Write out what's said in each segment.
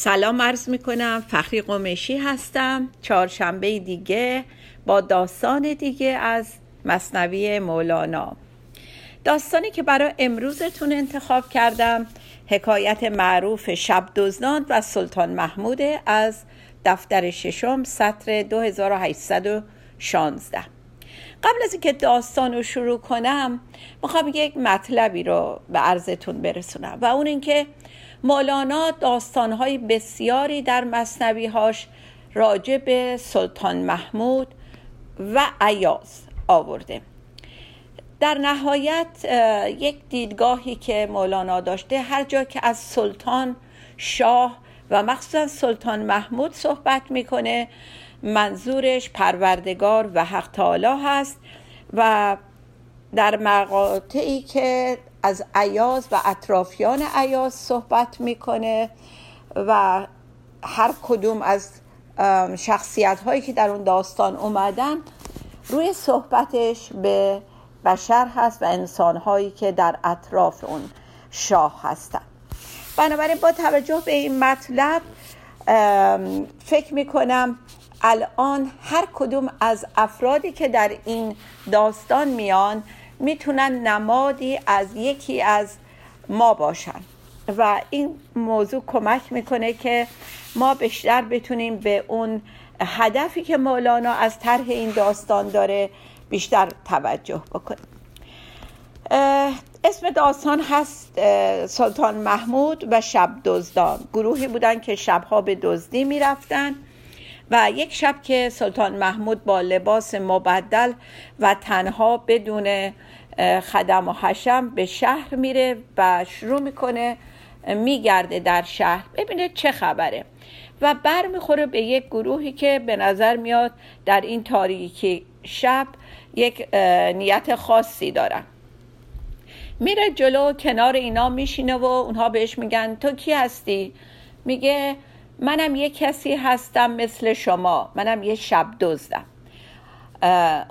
سلام عرض می کنم فخری قمشی هستم. چهارشنبه دیگه با داستان دیگه از مصنوی مولانا. داستانی که برای امروزتون انتخاب کردم حکایت معروف شب دزدان و سلطان محمود از دفتر ششم سطر 2816 قبل از اینکه داستان رو شروع کنم می‌خوام یک مطلبی رو به عرضتون برسونم و اون اینکه مولانا داستانهای بسیاری در هاش راجع به سلطان محمود و عیاز آورده. در نهایت یک دیدگاهی که مولانا داشته هر جا که از سلطان شاه و مخصوصا سلطان محمود صحبت می‌کنه منظورش پروردگار و حق تعالی هست و در مقاطعی که از عیاز و اطرافیان عیاز صحبت می‌کنه و هر کدوم از شخصیت هایی که در اون داستان اومدن روی صحبتش به بشر هست و انسان هایی که در اطراف اون شاه هستن. بنابراین با توجه به این مطلب فکر می‌کنم الان هر کدوم از افرادی که در این داستان میان می‌تونن نمادی از یکی از ما باشن. و این موضوع کمک می‌کنه که ما بیشتر بتونیم به اون هدفی که مولانا از طرح این داستان داره بیشتر توجه بکنیم. اسم داستان هست سلطان محمود و شب دزدان. گروهی بودن که شبها به دزدی می‌رفتن. و یک شب که سلطان محمود با لباس مبدل و تنها بدون خدم و حشم به شهر میره و شروع می‌کنه میگرده در شهر. ببینه چه خبره. و بر می‌خوره به یک گروهی که به نظر میاد در این تاریکی شب یک نیت خاصی دارن. میره جلو کنار اینا میشینه و اونها بهش میگن تو کی هستی؟ میگه منم یه کسی هستم مثل شما. منم یه شب دزدم.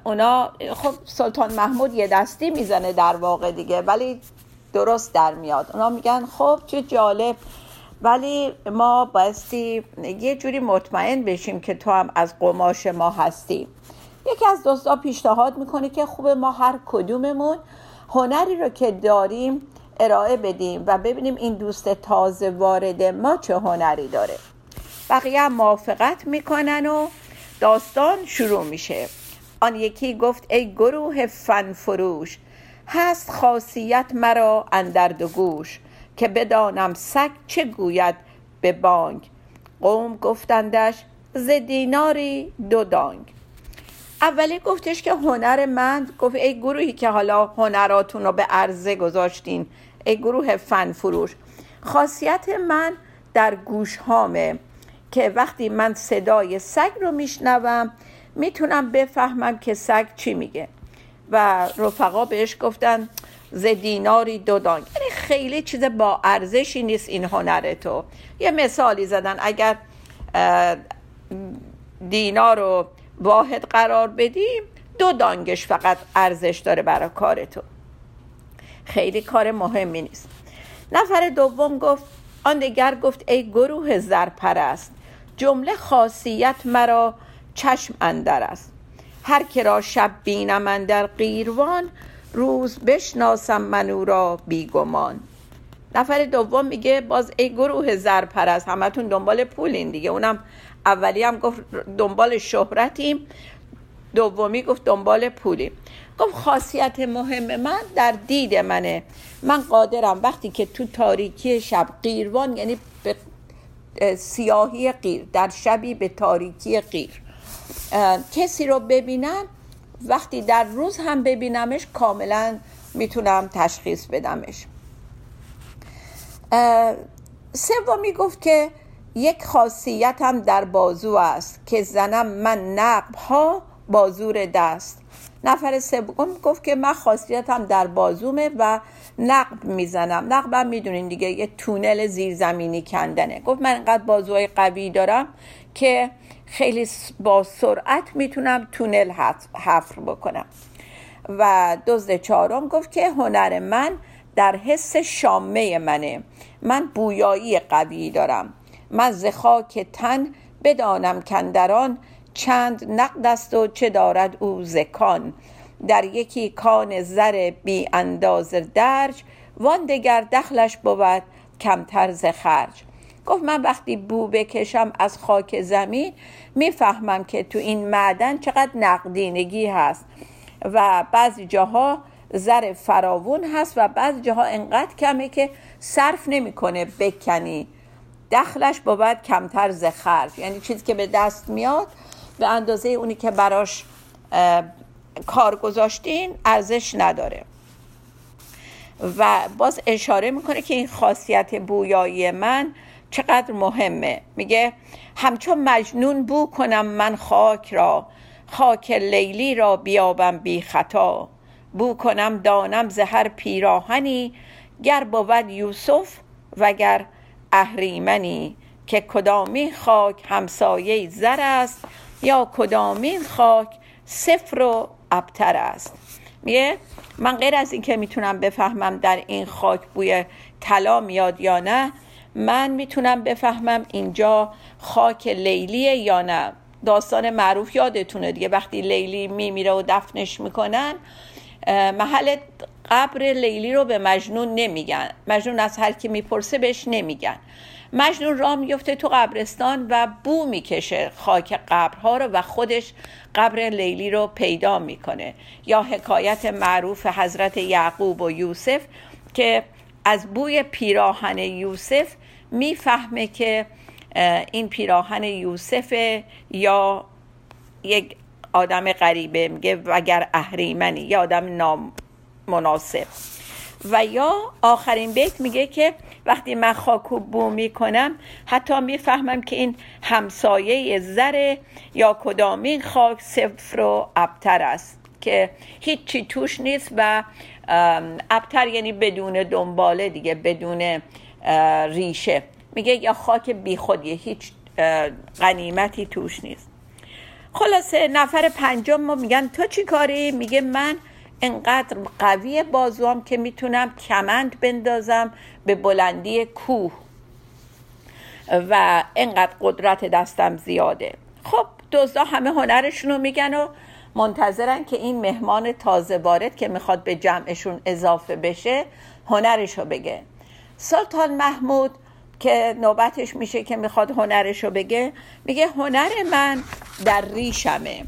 اونا خب سلطان محمود یه دستی می‌زنه در واقع دیگه ولی درست در میاد. اونا میگن خب چه جالب. ولی ما بایستی یه جوری مطمئن بشیم که تو هم از قماش ما هستی. یکی از دوستا پیشنهاد می‌کنه که خوب ما هر کدوممون هنری رو که داریم ارائه بدیم و ببینیم این دوست تازه وارد ما چه هنری داره. بقیه هم موافقت می‌کنن و داستان شروع میشه. آن یکی گفت ای گروه فن فروش هست خاصیت مرا اندر دو گوش که بدانم سگ چه گوید به بانگ. قوم گفتندش ز دیناری دو دانگ. اولی گفتش که هنر من گفت ای گروهی که حالا هنراتون رو به عرضه گذاشتین ای گروه فن فروش خاصیت من در گوش هامه که وقتی من صدای سگ رو میشنوم می‌تونم بفهمم که سگ چی میگه. و رفقا بهش گفتن ز دیناری دو دانگ. یعنی خیلی چیز با ارزشی نیست این هنر تو. یه مثالی زدن اگر دینار رو واحد قرار بدیم دو دانگش فقط ارزش داره برای کار تو. خیلی کار مهمی نیست. نفر دوم گفت آن دیگر گفت ای گروه زرپرست جمله خاصیت مرا چشم اندر است. هر که را شب بینم اندر قیروان روز بشناسم منو را بیگمان. نفر دوم میگه باز ای گروه زرپرست همتون دنبال پولین دیگه. اونم اولی هم گفت دنبال شهرتیم دومی گفت دنبال پولیم. گفت خاصیت مهم من در دید منه. من قادرم وقتی که تو تاریکی شب قیروان یعنی سیاهی قیر در شبی به تاریکی قیر. کسی رو ببینم وقتی در روز هم ببینمش کاملا می‌تونم تشخیص بدمش. سومی گفت که یک خاصیت هم در بازو است که زنم من نقب ها بازور دست. نفر سوم گفت که من خاصیتم در بازومه و نقب می‌زنم. نقبم می‌دونین دیگه یه تونل زیرزمینی کندنه. گفت من انقدر بازوهای قوی دارم که خیلی با سرعت می‌تونم تونل حفر بکنم. و دزد چهارم گفت که هنر من در حس شامه منه. من بویایی قوی دارم. من ز خاک تن بدانم کندران چند نقد است و چه دارد او زکان. در یکی کان زر بی انداز درج وان دگر دخلش بود کمتر ز خرج. گفت من وقتی بو بکشم از خاک زمین می‌فهمم که تو این معدن چقدر نقدینگی هست و بعضی جاها زر فراوون هست و بعضی جاها انقدر کمه که صرف نمی‌کنه بکنی. دخلش بود کمتر ز خرج. یعنی چیزی که به دست میاد به اندازه اونی که براش کار گذاشتین ارزش نداره. و باز اشاره می‌کنه که این خاصیت بویایی من چقدر مهمه. میگه همچون مجنون بو کنم من خاک را خاک لیلی را بیابم بی خطا. بو کنم دانم زهر پیراهنی گر بود یوسف وگر اهریمنی. که کدامین خاک همسایه زر است یا کدامین خاک صفر و ابتر است. میگه؟ من غیر از اینکه می‌تونم بفهمم در این خاک بوی طلا میاد یا نه من می‌تونم بفهمم اینجا خاک لیلیه یا نه. داستان معروف یادتونه دیگه. وقتی لیلی میمیره و دفنش می‌کنن محل قبر لیلی رو به مجنون نمیگن. مجنون از هر کی می‌پرسه بهش نمیگن. مجنون را میفته تو قبرستان و بو می‌کشه خاک قبرها رو و خودش قبر لیلی رو پیدا می‌کنه. یا حکایت معروف حضرت یعقوب و یوسف که از بوی پیراهن یوسف می‌فهمه که این پیراهن یوسف یا یک آدم غریبه میگه وگر اهریمنی یا آدم نامناسب و یا آخرین بیت میگه که وقتی من خاکو بو می‌کنم حتی می‌فهمم که این همسایه زره یا کدامین خاک صفر و ابتر است که هیچی توش نیست و ابتر یعنی بدون دنباله دیگه بدون ریشه. میگه یا خاک بیخودیه هیچ غنیمتی توش نیست. خلاصه نفر پنجم ما میگن تو چی کاری؟ میگه من انقدر قوی بازوام که می‌تونم کمند بندازم به بلندی کوه. و انقدر قدرت دستم زیاده. خب دزدا همه هنرشون رو میگن و منتظرن که این مهمان تازه وارد که می‌خواد به جمعشون اضافه بشه هنرش رو بگه. سلطان محمود که نوبتش میشه که می‌خواد هنرش رو بگه میگه هنر من در ریشمه.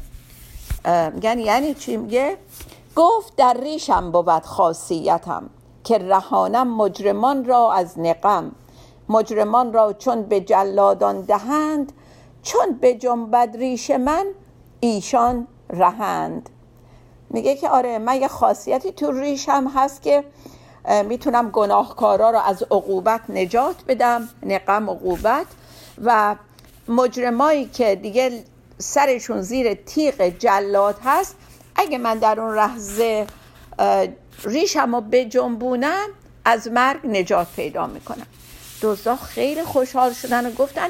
میگن یعنی چی میگه؟ گفت در ریشم بود خاصیتم که رهانم مجرمان را از نقم. مجرمان را چون به جلادان دهند چون به جنبد ریش من ایشان رهند. میگه که آره من یه خاصیتی تو ریشم هست که می‌تونم گناهکارا را از عقوبت نجات بدم نقم عقوبت. و مجرمایی که دیگه سرشون زیر تیغ جلاد هست اگه من در اون لحظه ریشم رو بجنبونم از مرگ نجات پیدا می‌کنم. دوستا خیلی خوشحال شدن و گفتن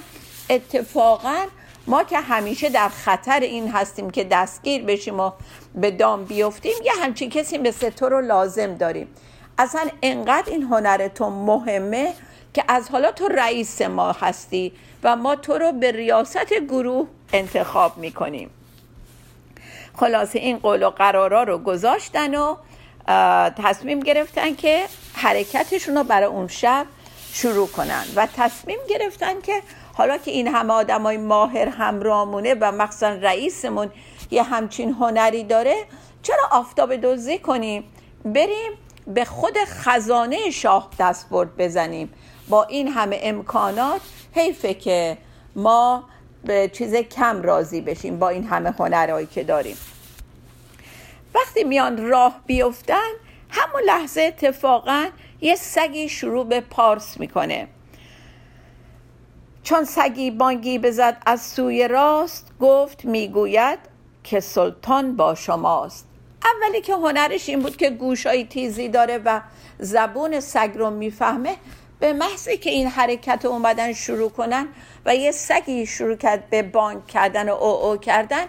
اتفاقا ما که همیشه در خطر این هستیم که دستگیر بشیم و به دام بیفتیم یه همچین کسی مثل تو رو لازم داریم. اصلا انقدر این هنر تو مهمه که از حالا تو رئیس ما هستی و ما تو رو به ریاست گروه انتخاب می‌کنیم. خلاصه این قول و قرارا رو گذاشتن و تصمیم گرفتن که حرکتشون رو برای اون شب شروع کنن و تصمیم گرفتن که حالا که این همه آدم های ماهر همرامونه و مخصوصا رئیسمون یه همچین هنری داره چرا آفتاب دوزی کنیم؟ بریم به خود خزانه شاه دستبرد بزنیم. با این همه امکانات حیفه که ما به چیز کم راضی بشیم با این همه هنرهایی که داریم. وقتی میان راه بیفتن همون لحظه اتفاقا یه سگی شروع به پارس می‌کنه. چون سگی بانگی بزد از سوی راست گفت می‌گوید که سلطان با شماست. اولی که هنرش این بود که گوشای تیزی داره و زبون سگ رو می‌فهمه به محضی که این حرکت اومدن شروع کنن و یه سگی شروع کرد به بانک کردن و او او کردن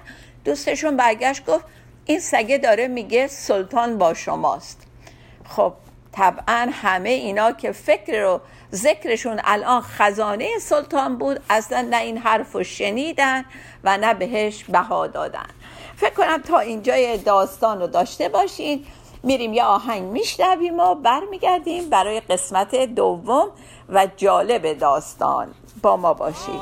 دوستشون برگشت گفت این سگه داره میگه سلطان با شماست. خب طبعا همه اینا که فکر رو ذکرشون الان خزانه سلطان بود اصلا نه این حرف رو شنیدن و نه بهش بها دادن. فکر کنم تا اینجای داستان رو داشته باشین. میریم یه آهنگ میشنویم و برمیگردیم برای قسمت دوم و جالب داستان. با ما باشید.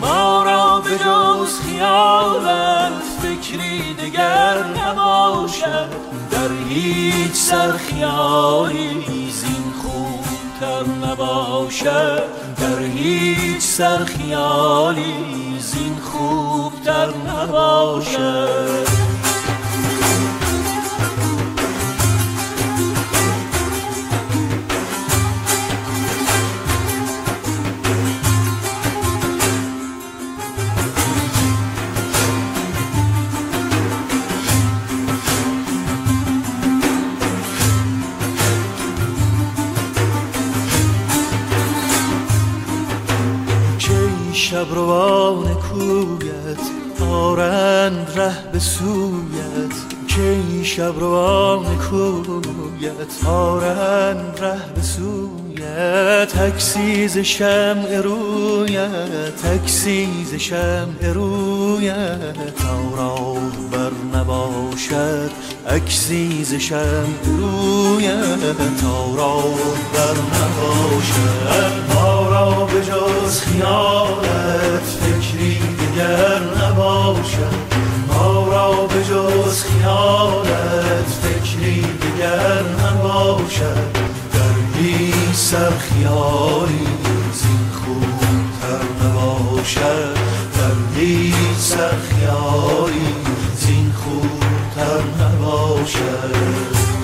ما را به جز خیالت فکری دگر نباشد. در هیچ سر خیالی زین خوبتر نباشد. در هیچ سر خیالی زین خوبتر نباشد شب روان کویت آرند ره به سویت. این شب روان کویت آرند ره به سویت. عکسی ز شمع رویت عکسی ز شمع رویت. تا راهبر نباشد عکسی ز شمع رویت تا بر نباشد. ما را به جز خیالت فکری دیگر نباشد. ما را به جز خیالت فکری دیگر نباشد. در هیچ سر خیالی زین خوبتر نباشد. در هیچ سر خیالی زین خوبتر نباشد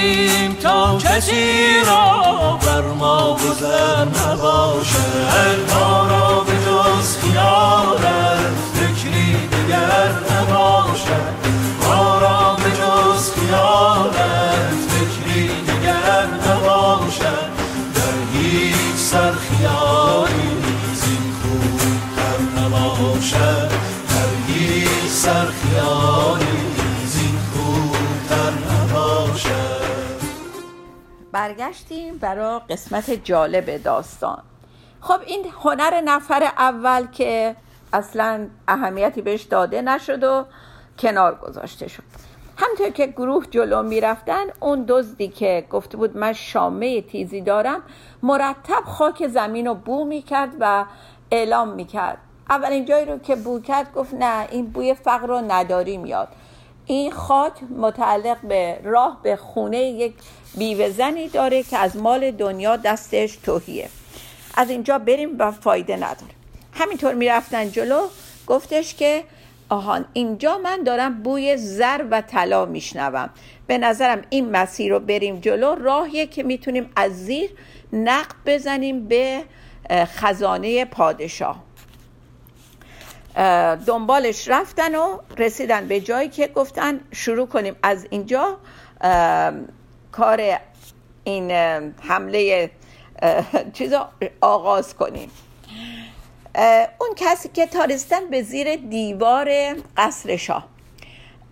باشیم تا کسی را بر ما گذر نباشد ما را به جز خیالت فکری دیگر نباشد برگشتیم برای قسمت جالب داستان. خب این هنر نفر اول که اصلا اهمیتی بهش داده نشد و کنار گذاشته شد. همطور که گروه جلو می‌رفتن اون دزدی که گفته بود من شامه تیزی دارم مرتب خاک زمین رو بو می‌کرد و اعلام می‌کرد. اولین جایی رو که بو کرد گفت نه این بوی فقر رو نداری میاد این خاک متعلق به راه به خونه یک بیوه زنی داره که از مال دنیا دستش توهیه. از اینجا بریم و فایده نداره. همینطور می‌رفتن جلو گفتش که آهان اینجا من دارم بوی زر و طلا میشنوم. به نظرم این مسیر رو بریم جلو. راهیه که می‌تونیم از زیر نقد بزنیم به خزانه پادشاه. دنبالش رفتن و رسیدن به جایی که گفتن شروع کنیم. از اینجا کار این حمله چیزا آغاز کنیم. اون کسی که تارستن به زیر دیوار قصر شاه.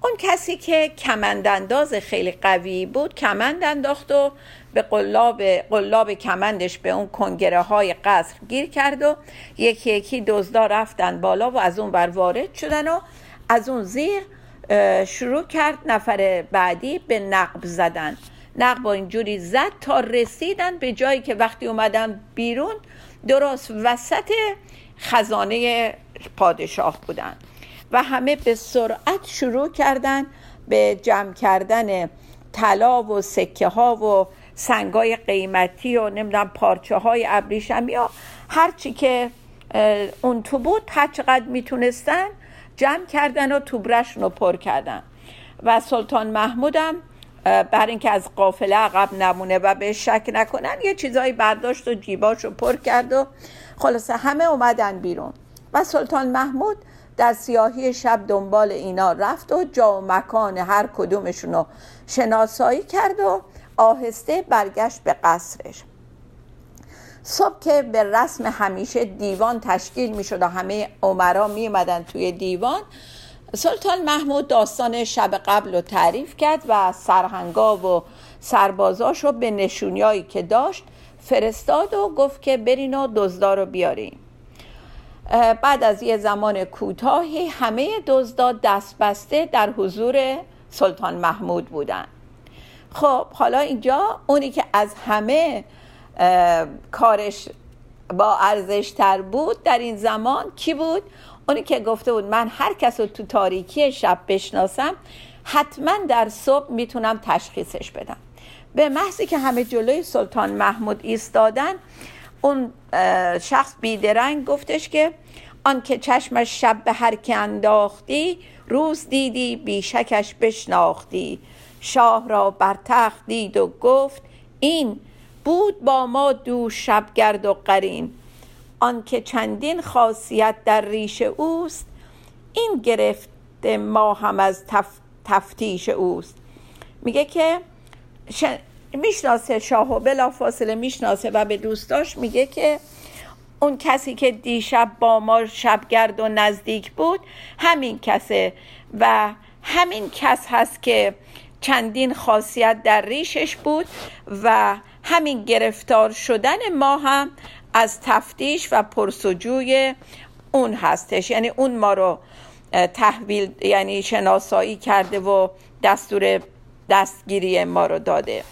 اون کسی که کمندانداز خیلی قوی بود کمند انداخت و به قلاب, قلاب کمندش به اون کنگره های قصر گیر کرد و یکی یکی دزدا رفتن بالا و از اون بر وارد شدن و از اون زیر شروع کرد نفر بعدی به نقب زدن. نقب اینجوری زد تا رسیدن به جایی که وقتی اومدن بیرون درست وسط خزانه پادشاه بودن. و همه به سرعت شروع کردن به جمع کردن طلا و سکه ها و سنگای قیمتی و نمی‌دونم پارچه های ابریشمی یا هرچی که اون تو بود هر چقدر می‌تونستن جمع کردن و توبرشون رو پر کردن. و سلطان محمودم بر اینکه از قافله عقب نمونه و به شک نکنن یه چیزایی برداشت و جیباش رو پر کرد و خلاصه همه اومدن بیرون. و سلطان محمود در سیاهی شب دنبال اینا رفت و جا و مکان هر کدومشون رو شناسایی کرد و آهسته برگشت به قصرش. صبح که به رسم همیشه دیوان تشکیل می شد و همه عمرا می توی دیوان سلطان محمود داستان شب قبل رو تعریف کرد و سرهنگا و سربازاش رو به نشونیایی که داشت فرستاد و گفت که برین و دزدا رو بیارین. بعد از یه زمان کوتاهی همه دزدا دست بسته در حضور سلطان محمود بودن خب حالا اینجا اونی که از همه کارش با ارزش تر بود در این زمان کی بود؟ اونی که گفته بود من هر کس رو تو تاریکی شب بشناسم حتما در صبح می‌تونم تشخیصش بدم به محضی که همه جلوی سلطان محمود ایستادن اون شخص بیدرنگ گفتش که آن که چشمش شب به هر که انداختی روز دیدی بیشکش بشناختی. شاه را بر تخت دید و گفت این بود با ما دو شبگرد و قرین. آنکه چندین خاصیت در ریش اوست این گرفت ما هم از تفتیش اوست. میگه که می‌شناسه شاه و بلا فاصله می‌شناسه و به دوستاش میگه که اون کسی که دیشب با ما شبگرد و نزدیک بود همین کسه و همین کس هست که چندین خاصیت در ریشش بود و همین گرفتار شدن ما هم از تفتیش و پرسجوی اون هستش. یعنی اون ما رو تحویل یعنی شناسایی کرده و دستور دستگیری ما رو داده.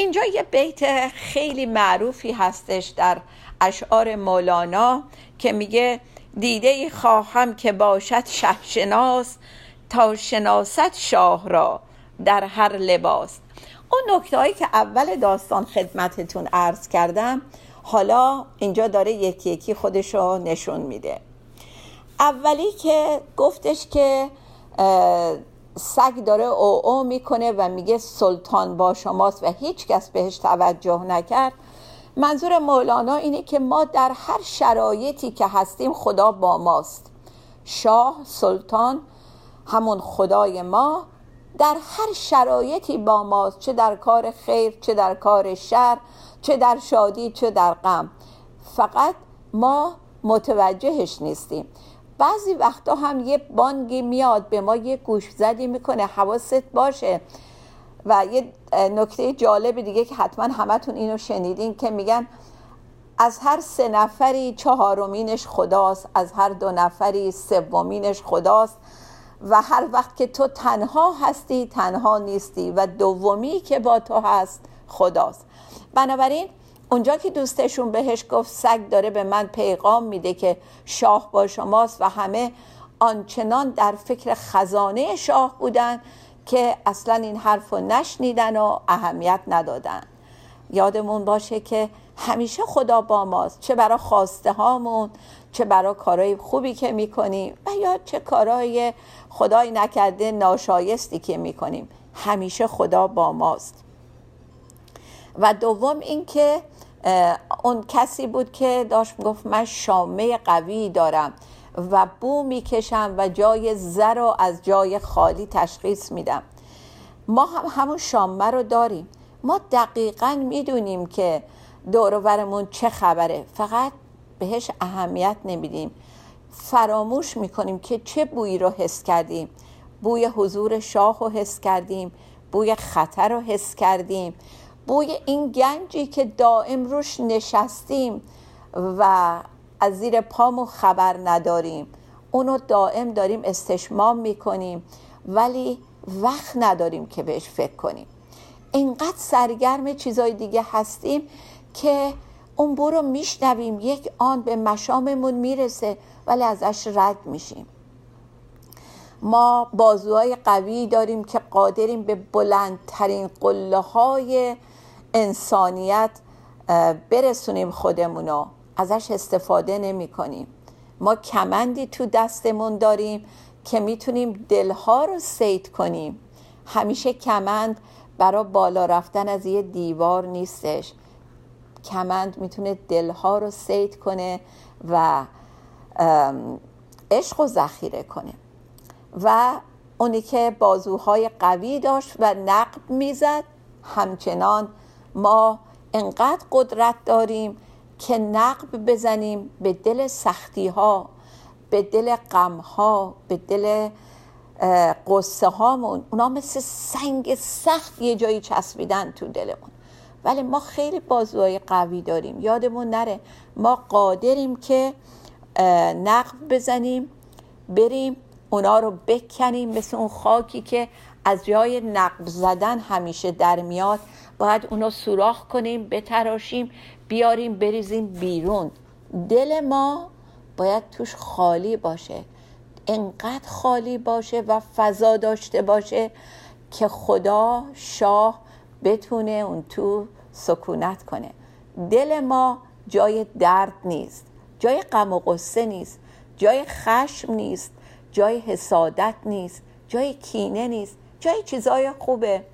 اینجا یه بیت خیلی معروفی هستش در اشعار مولانا که میگه دیده خواهم که باشد شهشناس تا شناست شاه را در هر لباس. اون نکته هایی که اول داستان خدمتتون عرض کردم حالا اینجا داره یکی یکی خودش رو نشون میده. اولی که گفتش که سگ داره او او می‌کنه و میگه سلطان با شماست و هیچ کس بهش توجه نکرد. منظور مولانا اینه که ما در هر شرایطی که هستیم خدا با ماست. شاه سلطان همون خدای ما در هر شرایطی با ماست چه در کار خیر چه در کار شر چه در شادی چه در غم. فقط ما متوجهش نیستیم. بعضی وقتا هم یه بانگی میاد به ما یه گوش زدی می‌کنه حواست باشه. و یه نکته جالب دیگه که حتما همتون اینو شنیدین که میگن از هر سه نفری چهارمینش خداست از هر دو نفری سومینش خداست. و هر وقت که تو تنها هستی تنها نیستی و دومی که با تو هست خداست. بنابراین اونجا که دوستشون بهش گفت سگ داره به من پیغام میده که شاه با شماست و همه آنچنان در فکر خزانه شاه بودن که اصلا این حرف رو نشنیدن و اهمیت ندادن. یادمون باشه که همیشه خدا با ماست. چه برای خواسته هامون چه برای کارهای خوبی که می‌کنیم و یا چه کارهای خدای نکرده ناشایستی که می‌کنیم. همیشه خدا با ماست. و دوم اینکه اون کسی بود که داشت می‌گفت من شامه قوی دارم و بو می‌کشم و جای زر رو از جای خالی تشخیص میدم. ما هم همون شامه رو داریم. ما دقیقا می‌دونیم که دورورمون چه خبره. فقط بهش اهمیت نمیدیم. فراموش می‌کنیم که چه بویی رو حس کردیم. بوی حضور شاه رو حس کردیم. بوی خطر رو حس کردیم. بوی این گنجی که دائم روش نشستیم و از زیر پامو خبر نداریم. اونو دائم داریم استشمام می‌کنیم ولی وقت نداریم که بهش فکر کنیم. اینقدر سرگرم چیزای دیگه هستیم که اون برو میشنویم یک آن به مشاممون می‌رسه ولی ازش رد میشیم. ما بازوهای قوی داریم که قادریم به بلندترین قله های انسانیت برسونیم خودمونو ازش استفاده نمی کنیم. ما کمندی تو دستمون داریم که می‌تونیم دلها رو سید کنیم. همیشه کمند برای بالا رفتن از یه دیوار نیستش. کمند می‌تونه دلها رو سید کنه و عشق و ذخیره کنه. و اونی که بازوهای قوی داشت و نقب می‌زد همچنان ما انقدر قدرت داریم که نقب بزنیم به دل سختی ها به دل غم ها به دل قصه هامون. اونا مثل سنگ سخت یه جایی چسبیدن تو دلمون. ولی ما خیلی بازوهای قوی داریم. یادمون نره ما قادریم که نقب بزنیم بریم اونا رو بکنیم مثل اون خاکی که از جای نقب زدن همیشه در میاد. باید اونو سوراخ کنیم بتراشیم بیاریم بریزیم بیرون. دل ما باید توش خالی باشه. انقدر خالی باشه و فضا داشته باشه که خدا شاه بتونه اون تو سکونت کنه. دل ما جای درد نیست جای غم و قصه نیست جای خشم نیست جای حسادت نیست جای کینه نیست جای چیزای خوبه.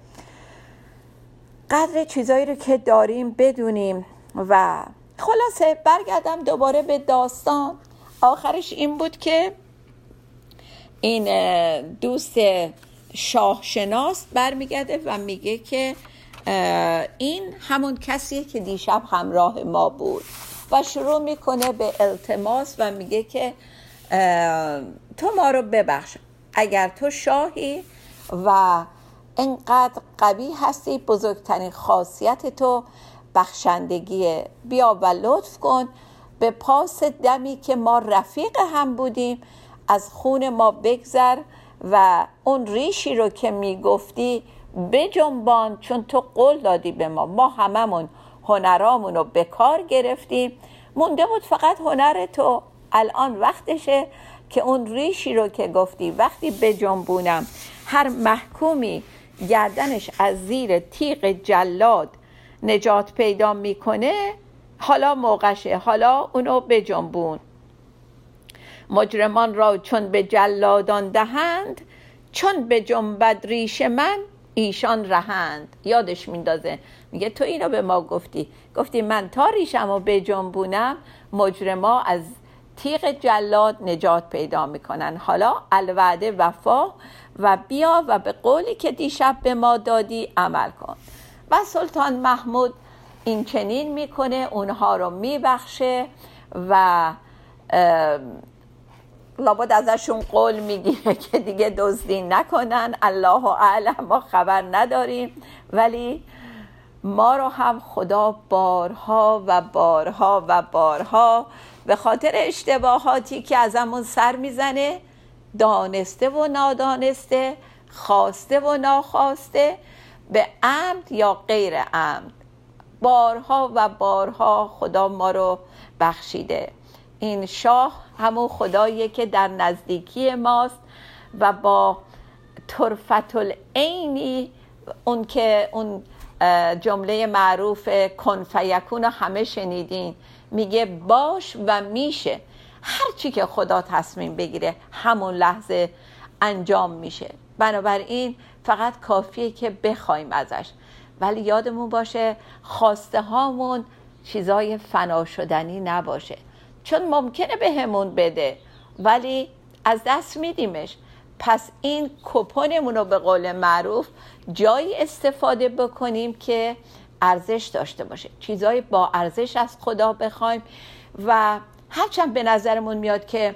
قدر چیزایی رو که داریم بدونیم و خلاصه برگردم دوباره به داستان. آخرش این بود که این دوست شاهشناس برمیگرده و میگه که این همون کسیه که دیشب همراه ما بود و شروع می‌کنه به التماس و میگه که تو ما رو ببخش اگر تو شاهی و انقدر قوی هستی بزرگترین خاصیت تو بخشندگیه بیا و لطف کن به پاس دمی که ما رفیق هم بودیم. از خون ما بگذر و اون ریشی رو که می‌گفتی بجنبان چون تو قول دادی به ما. ما هممون هنرامون رو به کار گرفتیم. مونده بود فقط هنر تو. الان وقتشه که اون ریشی رو که گفتی وقتی بجنبونم هر محکومی گردنش از زیر تیغ جلاد نجات پیدا می‌کنه حالا موقعشه حالا اونو بجنبون. مجرمان را چون به جلادان دهند چون به جنبد ریش من ایشان رهند. یادش میندازه. میگه تو اینو به ما گفتی. گفتی من تا ریشم رو بجنبونم مجرما از تیغ جلاد نجات پیدا می‌کنن. حالا الوعده وفا و بیا و به قولی که دیشب به ما دادی عمل کن. و سلطان محمود این چنین می‌کنه اونها رو میبخشه و لابد ازشون قول می‌گیره که دیگه دزدی نکنن. الله اعلم ما خبر نداریم. ولی ما رو هم خدا بارها و بارها و بارها به خاطر اشتباهاتی که ازمون سر می‌زنه دانسته و نادانسته خواسته و ناخواسته به عمد یا غیر عمد. بارها و بارها خدا ما رو بخشیده. این شاه همون خداییه که در نزدیکی ماست و با طرفت العینی اون که اون جمله معروف کن فیکون همه شنیدین. میگه باش و میشه. هر چی که خدا تصمیم بگیره همون لحظه انجام میشه. بنابراین فقط کافیه که بخوایم ازش. ولی یادمون باشه خواسته هامون چیزای فنا شدنی نباشه. چون ممکنه به بده. ولی از دست میدیمش. پس این کپونمون به قول معروف جایی استفاده بکنیم که ارزش داشته باشه. چیزای با ارزش از خدا بخوایم و هرچند به نظرمون میاد که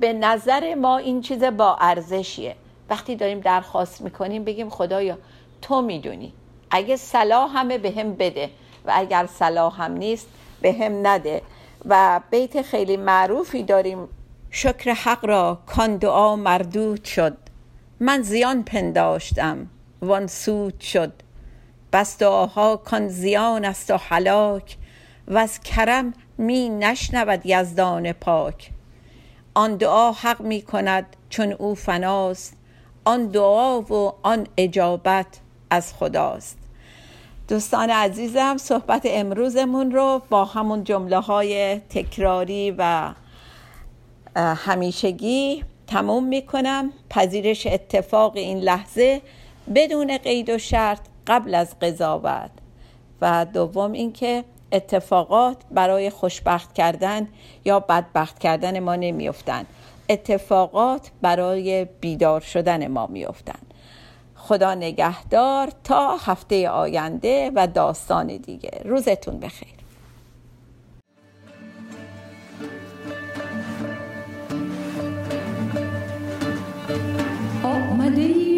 به نظر ما این چیز با ارزشیه. وقتی داریم درخواست می‌کنیم بگیم خدایا تو می‌دونی. اگه صلاح همه به هم بده و اگر صلاح هم نیست به هم نده. و بیت خیلی معروفی داریم شکر حق را کان دعا مردود شد. من زیان پنداشتم وان سود شد. بس دعاها کان زیان است و هلاک وز کرم می نشنود یزدان پاک. آن دعا حق می کند چون او فناست آن دعا و آن اجابت از خداست. دوستان عزیزم صحبت امروزمون رو با همون جمله های تکراری و همیشگی تموم می‌کنم پذیرش اتفاق این لحظه بدون قید و شرط قبل از قضاوت و دوم اینکه اتفاقات برای خوشبخت کردن یا بدبخت کردن ما نمیافتند. اتفاقات برای بیدار شدن ما میافتند. خدا نگهدار تا هفته آینده و داستان دیگه. روزتون بخیر. آمده